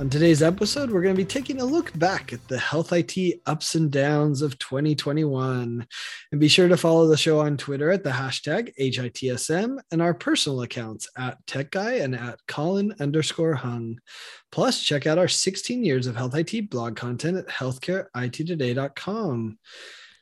On today's episode, we're going to be taking a look back at the health IT ups and downs of 2021. And be sure to follow the show on Twitter at the hashtag HITSM and our personal accounts at Tech Guy and at Colin underscore Hung. Plus, check out our 16 years of health IT blog content at healthcareittoday.com.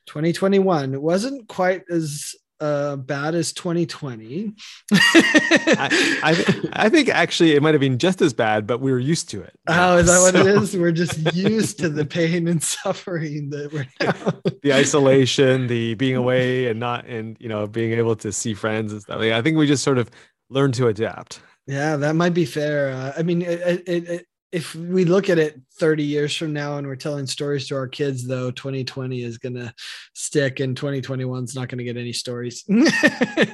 2021 wasn't quite as uh, bad as 2020. I, I, I, think actually it might have been just as bad, but we were used to it. Oh, is that so. what it is? We're just used to the pain and suffering that we're now. the isolation, the being away and not, and you know, being able to see friends and stuff. Like, I think we just sort of learned to adapt. Yeah, that might be fair. Uh, I mean, it, it, it, if we look at it 30 years from now and we're telling stories to our kids though 2020 is going to stick and 2021 is not going to get any stories.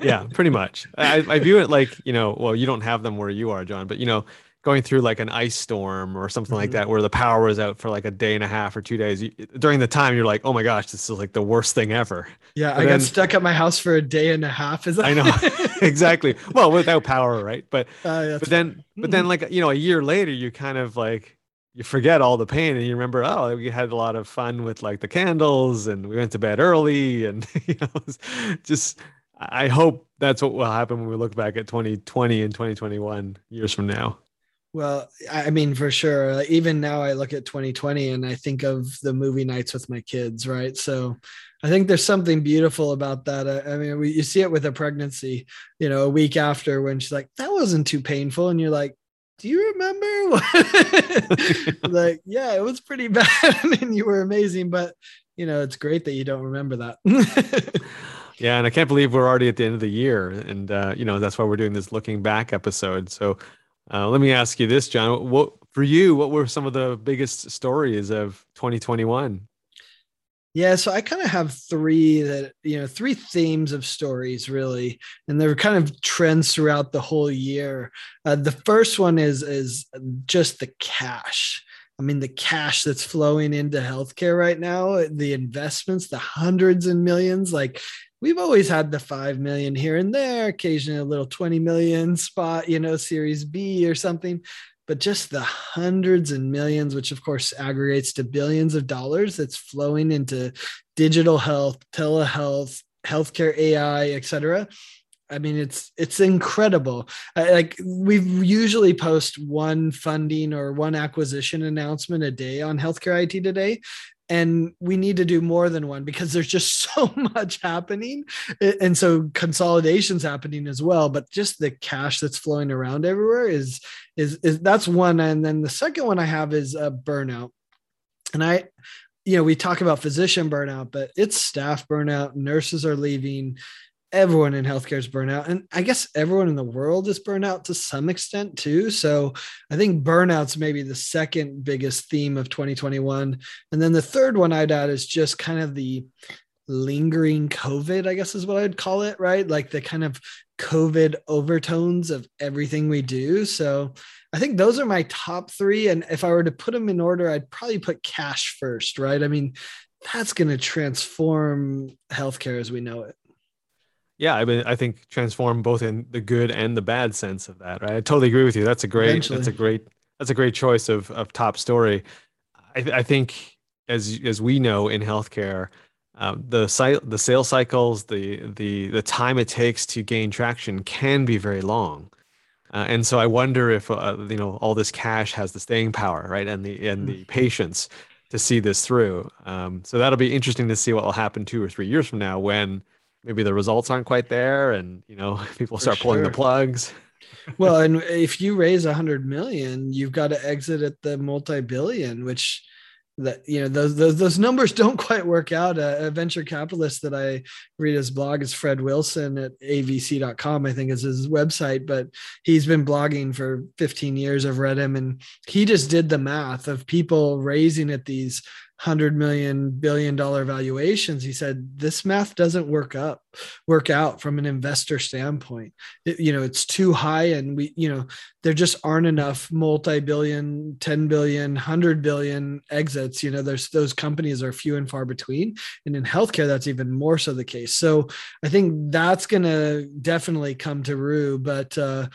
Yeah pretty much. I, I view it like you know well you don't have them where you are john but you know going through like an ice storm or something mm-hmm. like that where the power was out for like a day and a half or two days you, during the time you're like oh my gosh this is like the worst thing ever. Yeah but i then, got stuck at my house for a day and a half is that i know. Exactly. Well without power right? But uh, but then but then like you know a year later you kind of like you forget all the pain and you remember oh we had a lot of fun with like the candles and we went to bed early and you know just i hope that's what will happen when we look back at 2020 and 2021 years from now well, I mean, for sure. Even now, I look at 2020 and I think of the movie nights with my kids, right? So I think there's something beautiful about that. I, I mean, we, you see it with a pregnancy, you know, a week after when she's like, that wasn't too painful. And you're like, do you remember? like, yeah, it was pretty bad. and you were amazing. But, you know, it's great that you don't remember that. yeah. And I can't believe we're already at the end of the year. And, uh, you know, that's why we're doing this looking back episode. So, uh, let me ask you this, John. What for you? What were some of the biggest stories of 2021? Yeah, so I kind of have three that you know three themes of stories really, and they're kind of trends throughout the whole year. Uh, the first one is is just the cash. I mean, the cash that's flowing into healthcare right now, the investments, the hundreds and millions, like we've always had the 5 million here and there occasionally a little 20 million spot you know series b or something. But just the hundreds and millions which of course aggregates to billions of dollars that's flowing into digital health telehealth healthcare ai etc I mean, it's it's incredible. like we usually post one funding or one acquisition announcement a day on Healthcare IT Today, and we need to do more than one because there's just so much happening. And so consolidations happening as well but just the cash that's flowing around everywhere is is, is that's one. And then the second one i have is a burnout. And i you know we talk about physician burnout but it's staff burnout nurses are leaving everyone in healthcare is burnout and i guess everyone in the world is burnout to some extent too. So i think burnout's maybe the second biggest theme of 2021 and then the third one i'd add is just kind of the lingering covid i guess is what i'd call it right? Like the kind of covid overtones of everything we do. So i think those are my top three and if i were to put them in order i'd probably put cash first right? I mean that's going to transform healthcare as we know it yeah, I mean, I think transform both in the good and the bad sense of that, right? I totally agree with you. That's a great, Eventually. that's a great, that's a great choice of of top story. I, I think as as we know in healthcare, um, the site, the sales cycles, the the the time it takes to gain traction can be very long. Uh, and so I wonder if uh, you know all this cash has the staying power, right, and the and the mm. patience to see this through. Um, so that'll be interesting to see what will happen two or three years from now when maybe the results aren't quite there and you know people start pulling the plugs. Well and if you raise a hundred million you've got to exit at the multi-billion which that you know those, those those numbers don't quite work out. A, a, venture capitalist that i read his blog is fred wilson at avc.com i think is his website but he's been blogging for 15 years. I've read him and he just did the math of people raising at these hundred million billion dollar valuations. He said this math doesn't work up, work out from an investor standpoint. It, you know, it's too high, and we, you know, there just aren't enough multi-billion, 10 billion, 100 billion exits. You know, there's those companies are few and far between, and in healthcare, that's even more so the case. So I think that's going to definitely come to rue, but. Uh,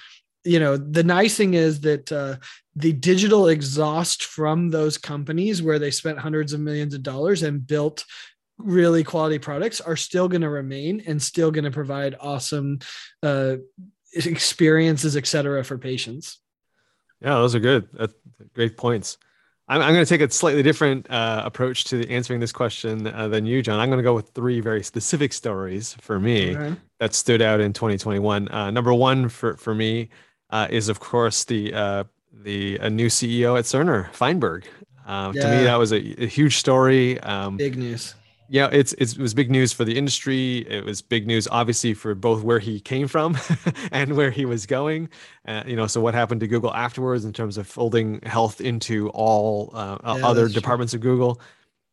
you know the nice thing is that uh, the digital exhaust from those companies where they spent hundreds of millions of dollars and built really quality products are still going to remain and still going to provide awesome uh, experiences et cetera for patients. Yeah those are good. That's great points. I'm, I'm going to take a slightly different uh, approach to answering this question uh, than you john. I'm going to go with three very specific stories for me okay. that stood out in 2021 uh, number one for, for me uh, is of course the uh, the a new CEO at Cerner, Feinberg. Uh, yeah. To me, that was a, a huge story. Um, big news. Yeah, it's, it's, it was big news for the industry. It was big news, obviously, for both where he came from and where he was going. Uh, you know, so what happened to Google afterwards in terms of folding health into all uh, yeah, other departments true. of Google,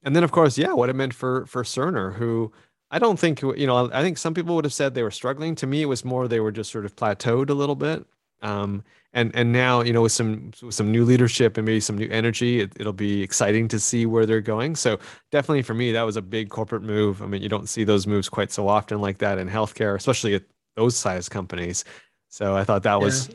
and then of course, yeah, what it meant for for Cerner, who I don't think you know. I think some people would have said they were struggling. To me, it was more they were just sort of plateaued a little bit. Um, and and now you know with some with some new leadership and maybe some new energy, it, it'll be exciting to see where they're going. So definitely for me, that was a big corporate move. I mean, you don't see those moves quite so often like that in healthcare, especially at those size companies. So I thought that was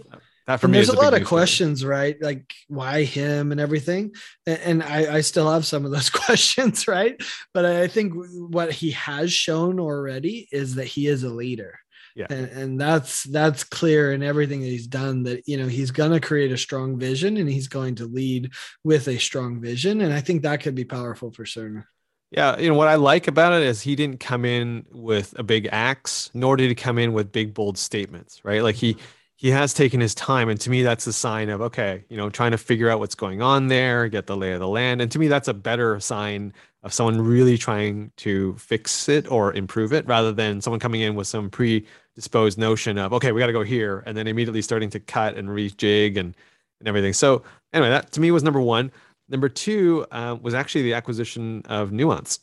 that for and me. There's a, a lot of questions, right? Like why him and everything. And, and I, I still have some of those questions, right? But I think what he has shown already is that he is a leader yeah. And, and that's that's clear in everything that he's done that you know he's going to create a strong vision and he's going to lead with a strong vision and I think that could be powerful for Cerner. Yeah, you know what I like about it is he didn't come in with a big axe, nor did he come in with big bold statements, right? Like he he has taken his time, and to me that's a sign of okay, you know, trying to figure out what's going on there, get the lay of the land, and to me that's a better sign of someone really trying to fix it or improve it, rather than someone coming in with some pre disposed notion of okay we got to go here and then immediately starting to cut and rejig and and everything. So anyway that to me was number one. Number two uh, was actually the acquisition of nuance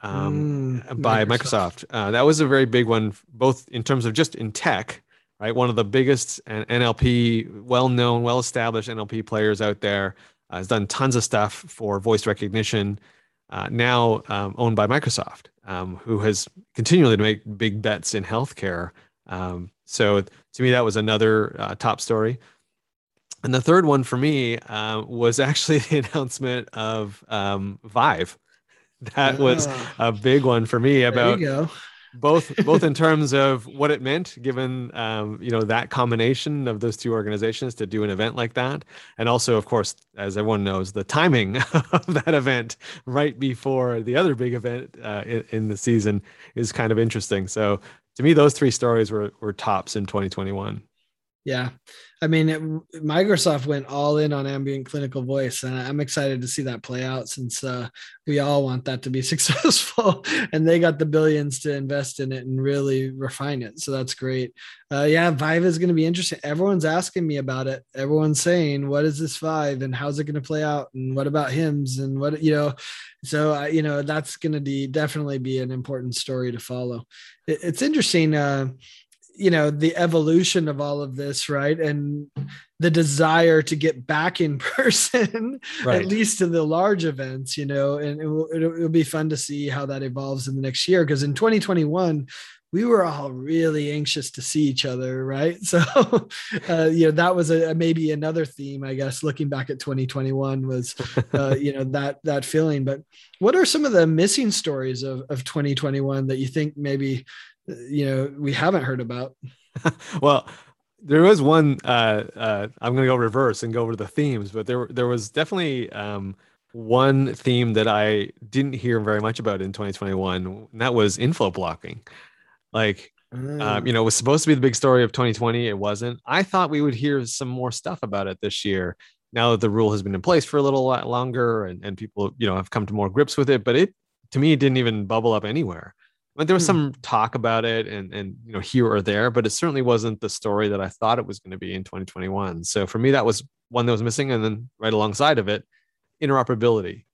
um, mm, by microsoft, microsoft. Uh, that was a very big one both in terms of just in tech right? One of the biggest and nlp well-known well-established nlp players out there uh, has done tons of stuff for voice recognition uh, now um, owned by microsoft um, who has continually to make big bets in healthcare um, so to me, that was another uh, top story. And the third one for me uh, was actually the announcement of um, Vive. That was ah. a big one for me about both both in terms of what it meant, given um, you know that combination of those two organizations to do an event like that, and also, of course, as everyone knows, the timing of that event right before the other big event uh, in, in the season is kind of interesting. So to me, those three stories were were tops in 2021. Yeah. I mean, it, Microsoft went all in on ambient clinical voice, and I'm excited to see that play out since uh, we all want that to be successful. and they got the billions to invest in it and really refine it. So that's great. Uh, yeah, Vive is going to be interesting. Everyone's asking me about it. Everyone's saying, "What is this Vive, and how's it going to play out, and what about HIMSS, and what you know?" So uh, you know, that's going to be definitely be an important story to follow. It, it's interesting. Uh, you know the evolution of all of this right? And the desire to get back in person right. at least to the large events you know and it will, it'll, be fun to see how that evolves in the next year. Because in 2021 we were all really anxious to see each other right? So uh, you know that was a, maybe another theme i guess looking back at 2021 was uh, you know that that feeling. But what are some of the missing stories of, of 2021 that you think maybe you know we haven't heard about. Well there was one uh, uh, i'm going to go reverse and go over the themes but there there was definitely um, one theme that i didn't hear very much about in 2021 and that was info blocking. Like mm. um, you know it was supposed to be the big story of 2020 it wasn't. I thought we would hear some more stuff about it this year now that the rule has been in place for a little longer and, and people you know have come to more grips with it but it to me it didn't even bubble up anywhere but there was hmm. some talk about it and and you know here or there but it certainly wasn't the story that i thought it was going to be in 2021 so for me that was one that was missing and then right alongside of it interoperability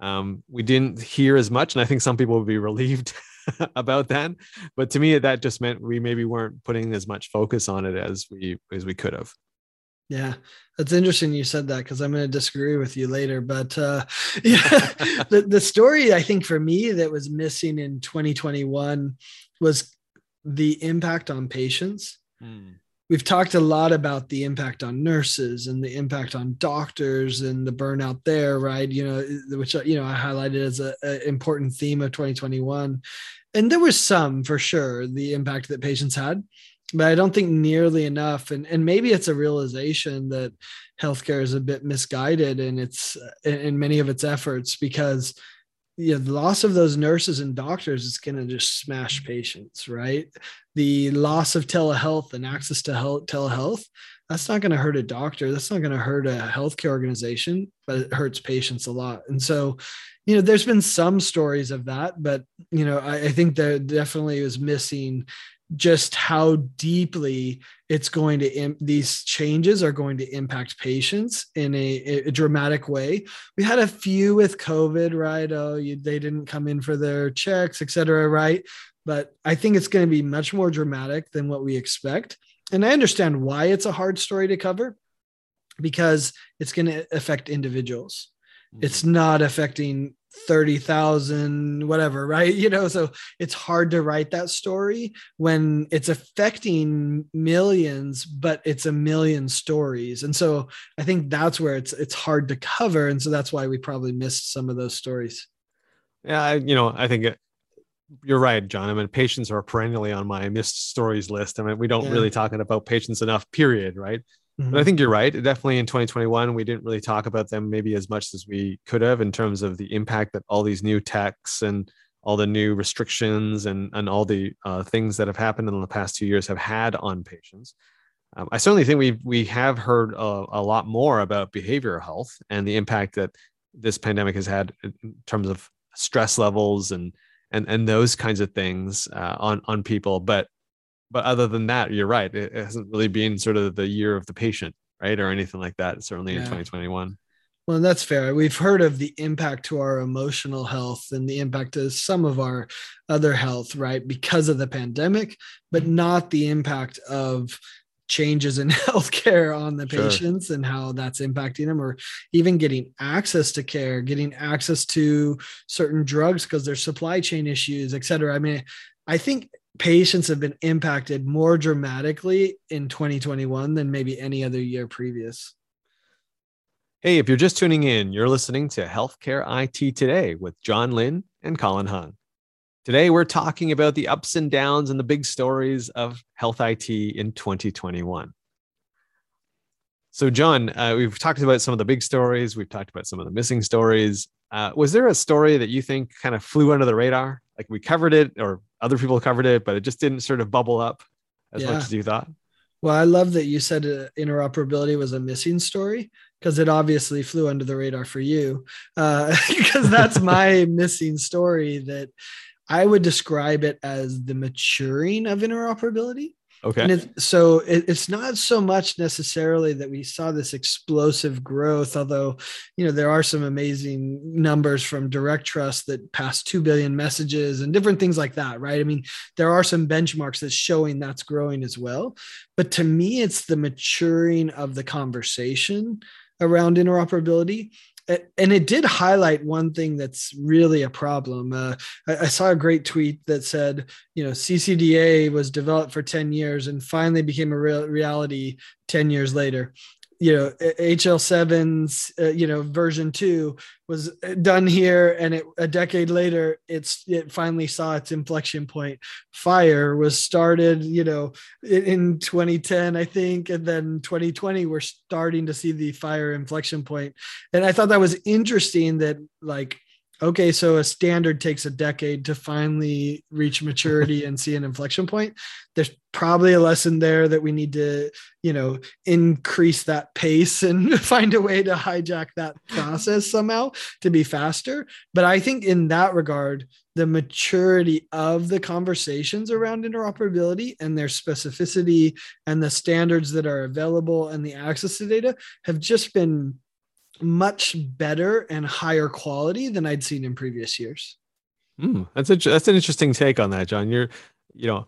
Um, we didn't hear as much, and I think some people would be relieved about that. But to me, that just meant we maybe weren't putting as much focus on it as we as we could have. Yeah, that's interesting you said that because I'm going to disagree with you later. But uh, yeah, the, the story I think for me that was missing in 2021 was the impact on patients. Mm. We've talked a lot about the impact on nurses and the impact on doctors and the burnout there, right? You know, which you know I highlighted as a, a important theme of 2021, and there was some for sure the impact that patients had but I don't think nearly enough. And and maybe it's a realization that healthcare is a bit misguided in its in many of its efforts because you know, the loss of those nurses and doctors is going to just smash patients, right? The loss of telehealth and access to health, telehealth, that's not going to hurt a doctor. That's not going to hurt a healthcare organization, but it hurts patients a lot. And so, you know, there's been some stories of that, but you know, I, I think there definitely is missing just how deeply it's going to Im- these changes are going to impact patients in a, a, dramatic way. We had a few with covid right? Oh you, they didn't come in for their checks et cetera right? But i think it's going to be much more dramatic than what we expect. And i understand why it's a hard story to cover because it's going to affect individuals. Mm-hmm. it's not affecting 30,000 whatever right? You know so it's hard to write that story when it's affecting millions but it's a million stories. And so i think that's where it's it's hard to cover. And so that's why we probably missed some of those stories. Yeah I, you know i think it, you're right john. I mean patients are perennially on my missed stories list. I mean we don't yeah. really talking about patients enough period right Mm-hmm. But I think you're right. Definitely in 2021, we didn't really talk about them maybe as much as we could have in terms of the impact that all these new techs and all the new restrictions and, and all the uh, things that have happened in the past two years have had on patients. Um, I certainly think we we have heard a, a, lot more about behavioral health and the impact that this pandemic has had in terms of stress levels and and and those kinds of things uh, on on people. But but other than that, you're right. It, hasn't really been sort of the year of the patient, right, or anything like that. Certainly yeah. in 2021. Well, that's fair. We've heard of the impact to our emotional health and the impact to some of our other health, right, because of the pandemic, but not the impact of changes in healthcare on the sure. patients and how that's impacting them, or even getting access to care, getting access to certain drugs because there's supply chain issues, et cetera. I mean, I think patients have been impacted more dramatically in 2021 than maybe any other year previous. Hey, if you're just tuning in, you're listening to Healthcare IT Today with John Lynn and Colin Hung. Today, we're talking about the ups and downs and the big stories of health IT in 2021. So, John, uh, we've talked about some of the big stories. We've talked about some of the missing stories. Uh, was there a story that you think kind of flew under the radar? Like we covered it, or other people covered it, but it just didn't sort of bubble up as yeah. much as you thought. Well, I love that you said uh, interoperability was a missing story because it obviously flew under the radar for you. Because uh, that's my missing story that I would describe it as the maturing of interoperability. Okay. And it, so it, it's not so much necessarily that we saw this explosive growth, although, you know, there are some amazing numbers from Direct Trust that passed 2 billion messages and different things like that, right? I mean, there are some benchmarks that's showing that's growing as well. But to me, it's the maturing of the conversation around interoperability and it did highlight one thing that's really a problem. Uh, I, I, saw a great tweet that said, you know, CCDA was developed for 10 years and finally became a real reality 10 years later you know hl7's uh, you know version 2 was done here and it, a decade later it's it finally saw its inflection point. FHIR was started you know in 2010 i think and then 2020 we're starting to see the FHIR inflection point. And i thought that was interesting that like okay, so a standard takes a decade to finally reach maturity and see an inflection point. There's probably a lesson there that we need to, you know, increase that pace and find a way to hijack that process somehow to be faster. But I think in that regard, the maturity of the conversations around interoperability and their specificity and the standards that are available and the access to data have just been much better and higher quality than I'd seen in previous years. Mm, that's a, that's an interesting take on that, John. You're, you know,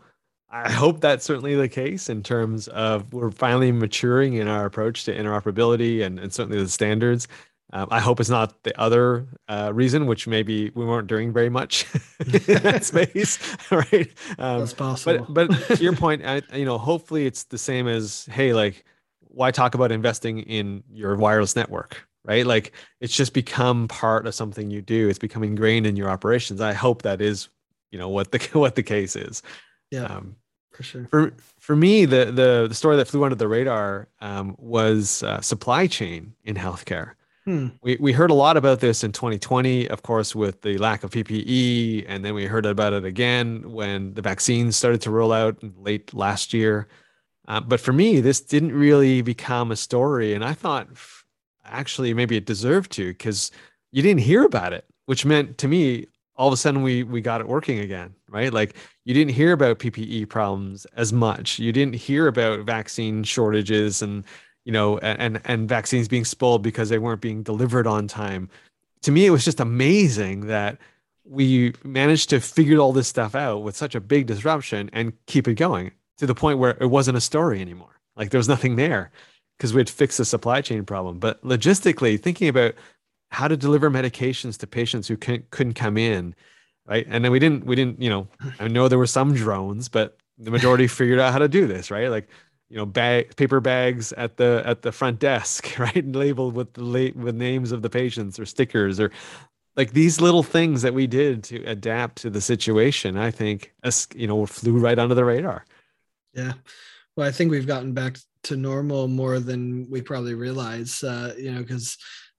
I hope that's certainly the case in terms of we're finally maturing in our approach to interoperability and, and certainly the standards. Um, I hope it's not the other uh, reason, which maybe we weren't doing very much in that space, right? Um, That's possible. But, but to your point, I, you know, hopefully it's the same as, hey, like, why talk about investing in your wireless network, right? Like, it's just become part of something you do. It's become ingrained in your operations. I hope that is, you know, what the what the case is. Yeah. Um, for sure. For for me, the the the story that flew under the radar um, was uh, supply chain in healthcare. Hmm. We, we heard a lot about this in 2020, of course, with the lack of PPE. And then we heard about it again when the vaccines started to roll out late last year. Uh, but for me, this didn't really become a story. And I thought actually maybe it deserved to because you didn't hear about it, which meant to me, all of a sudden we we got it working again, right? Like you didn't hear about PPE problems as much. You didn't hear about vaccine shortages and you know, and and vaccines being spoiled because they weren't being delivered on time. To me, it was just amazing that we managed to figure all this stuff out with such a big disruption and keep it going to the point where it wasn't a story anymore. Like there was nothing there because we had fixed the supply chain problem. But logistically, thinking about how to deliver medications to patients who couldn't, couldn't come in, right? And then we didn't, we didn't, you know, I know there were some drones, but the majority figured out how to do this, right? Like you know bag paper bags at the at the front desk right and labeled with the la- with names of the patients or stickers or like these little things that we did to adapt to the situation i think you know flew right under the radar yeah well i think we've gotten back to normal more than we probably realize uh, you know because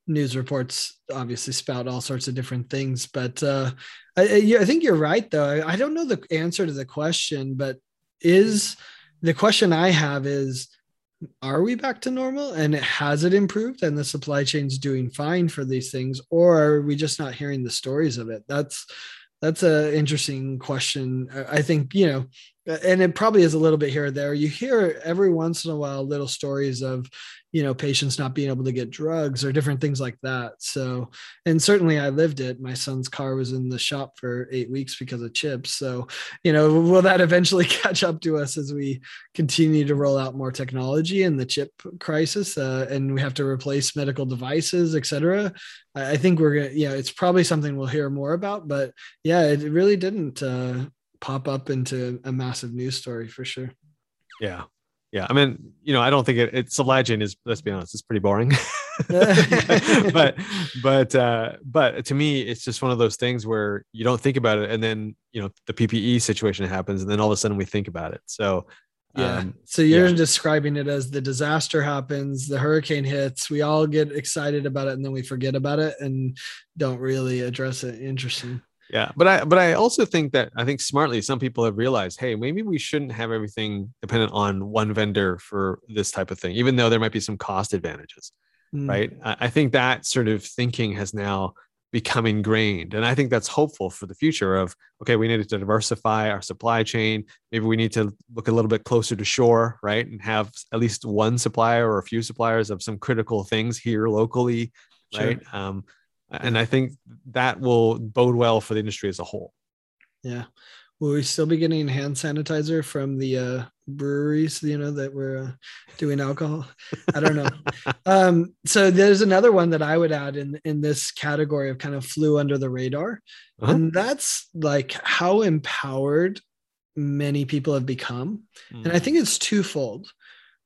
news reports obviously spout all sorts of different things. But uh, I, I think you're right though. I, don't know the answer to the question but is the question I have is are we back to normal? And has it improved and the supply chain's doing fine for these things or are we just not hearing the stories of it? That's that's an interesting question. I think you know and it probably is a little bit here or there. You hear every once in a while little stories of you know patients not being able to get drugs or different things like that. So and certainly i lived it. My son's car was in the shop for eight weeks because of chips. So you know will that eventually catch up to us as we continue to roll out more technology and the chip crisis uh, and we have to replace medical devices et cetera? I think we're gonna you know it's probably something we'll hear more about but yeah it really didn't uh, pop up into a massive news story for sure yeah yeah, I mean, you know, I don't think it, it's a legend is. Let's be honest, it's pretty boring. but but uh, but to me, it's just one of those things where you don't think about it, and then you know the PPE situation happens, and then all of a sudden we think about it. So yeah. Um, so you're yeah. describing it as the disaster happens, the hurricane hits, we all get excited about it, and then we forget about it and don't really address it. Interesting. Yeah, but I but I also think that I think smartly some people have realized, hey, maybe we shouldn't have everything dependent on one vendor for this type of thing, even though there might be some cost advantages, mm. right? I, I think that sort of thinking has now become ingrained, and I think that's hopeful for the future. Of okay, we need to diversify our supply chain. Maybe we need to look a little bit closer to shore, right, and have at least one supplier or a few suppliers of some critical things here locally, sure. right? Um, and I think that will bode well for the industry as a whole. Yeah. Will we still be getting hand sanitizer from the uh, breweries, you know, that we're uh, doing alcohol? I don't know. um, so there's another one that I would add in in this category of kind of flew under the radar, uh-huh. and that's like how empowered many people have become, mm. and I hmm. think it's twofold.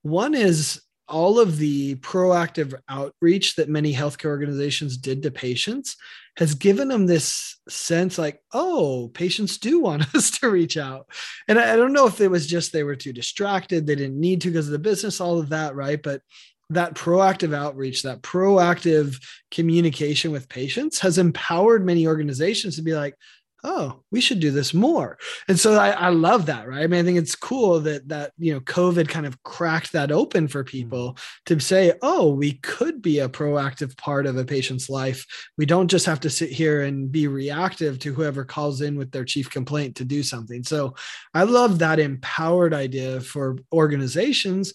One is all of the proactive outreach that many healthcare organizations did to patients has given them this sense like, oh, patients do want us to reach out. And I, don't know if it was just they were too distracted, they didn't need to because of the business, all of that, right? But that proactive outreach, that proactive communication with patients has empowered many organizations to be like, oh, we should do this more. And so I, I, love that, right? I mean, I think it's cool that that you know COVID kind of cracked that open for mm-hmm. people to say, oh, we could be a proactive part of a patient's life. We don't just have to sit here and be reactive to whoever calls in with their chief complaint to do something. So I love that empowered idea for organizations.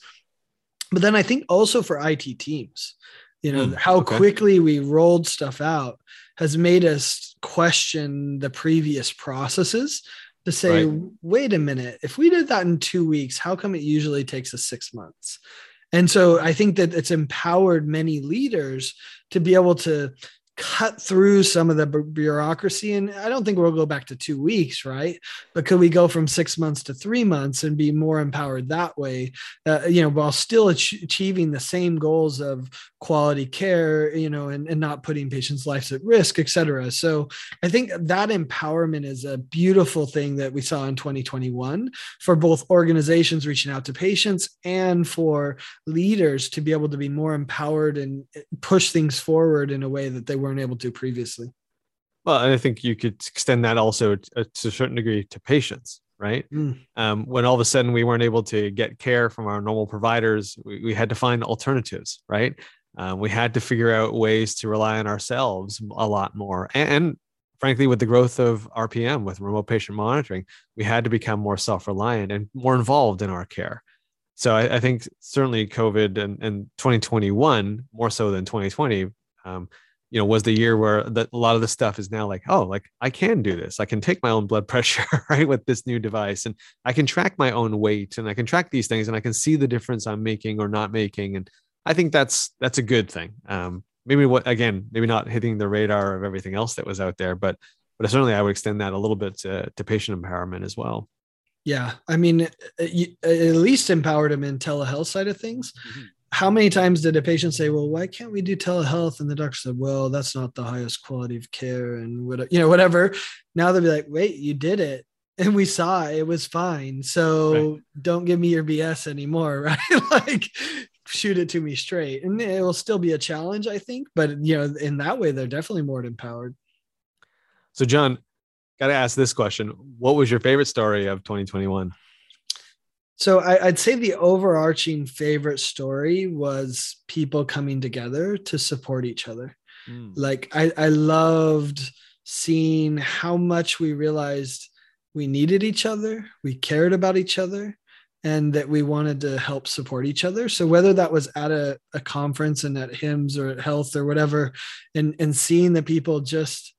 But then I think also for IT teams. you know mm, how okay. quickly we rolled stuff out has made us question the previous processes to say right. wait a minute if we did that in two weeks how come it usually takes us six months and so i think that it's empowered many leaders to be able to cut through some of the bureaucracy and i don't think we'll go back to two weeks right? But could we go from six months to three months and be more empowered that way uh, you know while still ach- achieving the same goals of quality care you know and, and not putting patients lives at risk et cetera? So i think that empowerment is a beautiful thing that we saw in 2021 for both organizations reaching out to patients and for leaders to be able to be more empowered and eh, push things forward in a way that they were weren't able to previously. Well, and I think you could extend that also to, uh, a certain degree to patients, right? Mm. Um, when all of a sudden we weren't able to get care from our normal providers, we, we had to find alternatives, right? Um, we had to figure out ways to rely on ourselves a lot more. And, and frankly, with the growth of RPM, with remote patient monitoring, we had to become more self reliant and more involved in our care. So I, I, think certainly COVID and, and 2021, more so than 2020, um, you know was the year where the, a lot of the stuff is now like oh like i can do this. I can take my own blood pressure right with this new device and i can track my own weight and i can track these things and i can see the difference i'm making or not making and i think that's that's a good thing. Um maybe what again maybe not hitting the radar of everything else that was out there but but certainly i would extend that a little bit to, to patient empowerment as well. Yeah i mean at least empowered them in telehealth side of things. Mm-hmm how many times did a patient say, "Well, why can't we do telehealth?" And the doctor said, "Well, that's not the highest quality of care," and whatever, you know, whatever. Now they'll be like, "Wait, you did it, and we saw it, it was fine. So right. don't give me your BS anymore, right? like, shoot it to me straight." And it will still be a challenge, I think, but you know, in that way, they're definitely more empowered. So, John, got to ask this question: What was your favorite story of 2021? So I, would say the overarching favorite story was people coming together to support each other. Mm. Like I, I loved seeing how much we realized we needed each other, we cared about each other, and that we wanted to help support each other. So whether that was at a, a conference and at HIMSS or at HLTH or whatever, and and seeing the people just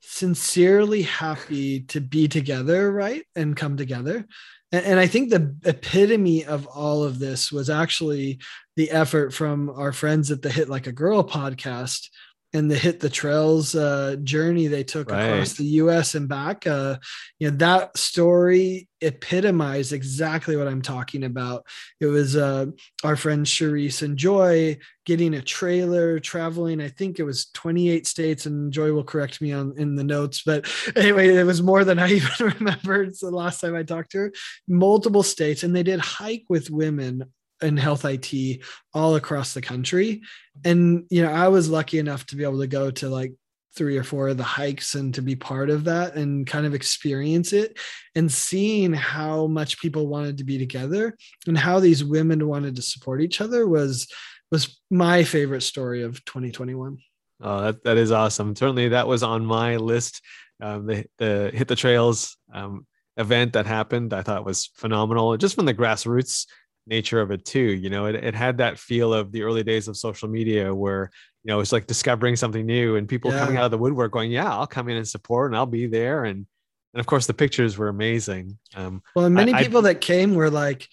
sincerely happy to be together, right? And come together and, and I think the epitome of all of this was actually the effort from our friends at the Hit Like a Girl podcast and the hit the trails uh, journey they took right. across the U.S. and back. Uh, you know that story epitomized exactly what I'm talking about. It was uh, our friends Shereese and Joy getting a trailer, traveling. I think it was 28 states, and Joy will correct me on in the notes. But anyway, it was more than I even remember. It's the last time I talked to her. Multiple states, and they did hike with women in health IT all across the country. And, you know, I was lucky enough to be able to go to like three or four of the hikes and to be part of that and kind of experience it. And seeing how much people wanted to be together and how these women wanted to support each other was was my favorite story of 2021 oh that, that is awesome. Certainly that was on my list. Um, the, the hit the trails um, event that happened i thought was phenomenal just from the grassroots nature of it too. You know, it, it had that feel of the early days of social media where, you know, it's like discovering something new and people yeah. coming out of the woodwork going, yeah, I'll come in and support and I'll be there. And, and of course the pictures were amazing. Um, well, many I, people I, that came were like,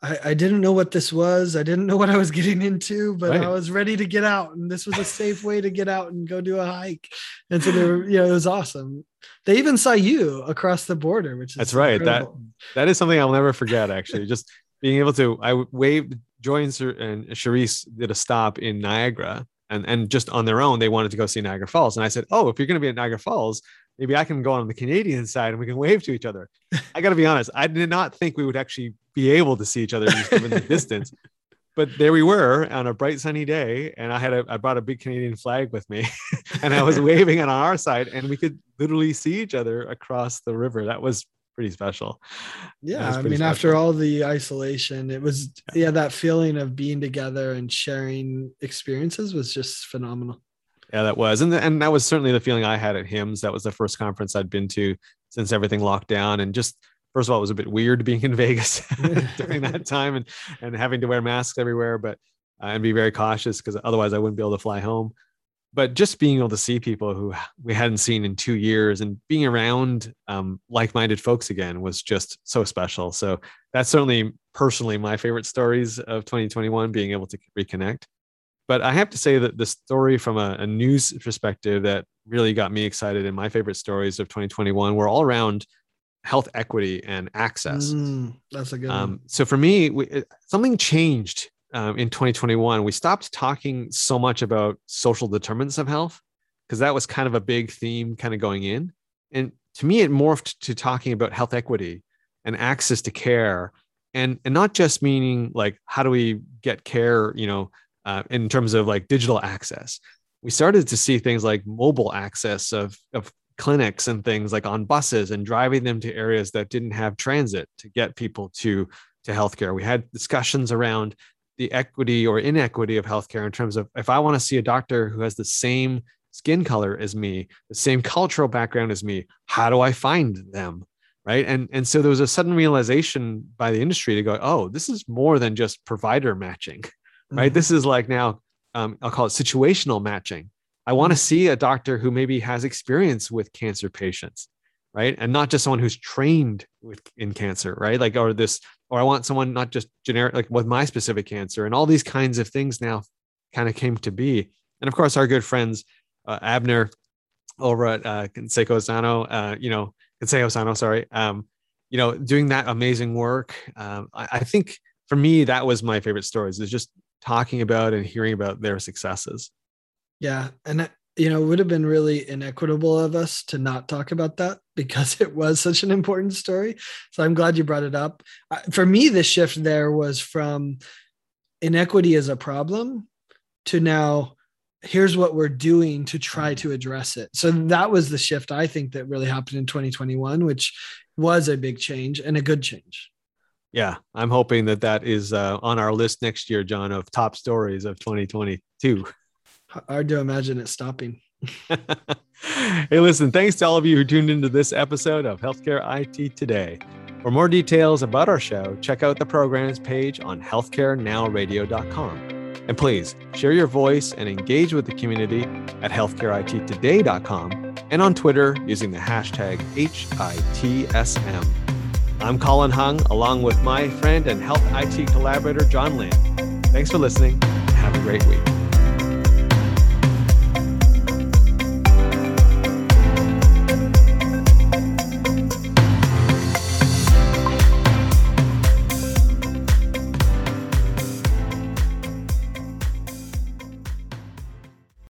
I, I, didn't know what this was. I didn't know what I was getting into, but right. I was ready to get out, and this was a safe way to get out and go do a hike. And so they were, you know, it was awesome. They even saw you across the border, which is that's right. Incredible. That that is something I'll never forget. Actually, just being able to I waved Joy and, and Shereese did a stop in Niagara and and just on their own they wanted to go see Niagara Falls. And I said oh if you're going to be at Niagara Falls maybe I can go on the Canadian side and we can wave to each other. I got to be honest I did not think we would actually be able to see each other given the distance. But there we were on a bright sunny day and I had a I brought a big Canadian flag with me and I was waving it on our side and we could literally see each other across the river. That was pretty special. Yeah, I mean, special. after all the isolation, it was yeah that feeling of being together and sharing experiences was just phenomenal. Yeah, that was, and the, and that was certainly the feeling I had at HIMSS. That was the first conference I'd been to since everything locked down, and just first of all, it was a bit weird being in Vegas during that time and and having to wear masks everywhere, but uh, and be very cautious because otherwise I wouldn't be able to fly home. But just being able to see people who we hadn't seen in two years and being around um, like-minded folks again was just so special. So that's certainly personally my favorite stories of 2021, being able to reconnect. But I have to say that the story from a, a news perspective that really got me excited and my favorite stories of 2021 were all around health equity and access. Mm, that's a good um, So for me, we, something changed um, in 2021. We stopped talking so much about social determinants of health because that was kind of a big theme kind of going in. And to me, it morphed to talking about health equity and access to care and, and not just meaning like, how do we get care, you know, uh, in terms of like digital access. We started to see things like mobile access of, of clinics and things like on buses and driving them to areas that didn't have transit to get people to to healthcare. We had discussions around the equity or inequity of healthcare in terms of if I want to see a doctor who has the same skin color as me, the same cultural background as me, how do I find them? Right. And, and so there was a sudden realization by the industry to go, oh, this is more than just provider matching. Right. Mm-hmm. This is like now, um, I'll call it situational matching. I want to mm-hmm. see a doctor who maybe has experience with cancer patients, right? And not just someone who's trained with in cancer, right? Like, or this, or I want someone not just generic, like with my specific cancer, and all these kinds of things now kind of came to be. And of course, our good friends uh, Abner over at uh, Consejo Sano, uh, you know, Consejo Sano, sorry, um, you know, doing that amazing work. Um, I, I think for me, that was my favorite stories is just talking about and hearing about their successes. Yeah. And, you know, it would have been really inequitable of us to not talk about that because it was such an important story. So I'm glad you brought it up. For me, the shift there was from inequity as a problem to now here's what we're doing to try to address it. So that was the shift I think that really happened in 2021, which was a big change and a good change. Yeah, I'm hoping that that is uh, on our list next year, John, of top stories of 2022. Hard to imagine it stopping. hey, listen, thanks to all of you who tuned into this episode of Healthcare IT Today. For more details about our show, check out the programs page on healthcarenowradio.com. And please share your voice and engage with the community at healthcareittoday.com and on Twitter using the hashtag HITSM. I'm Colin Hung, along with my friend and health IT collaborator, John Lynn. Thanks for listening. Have a great week.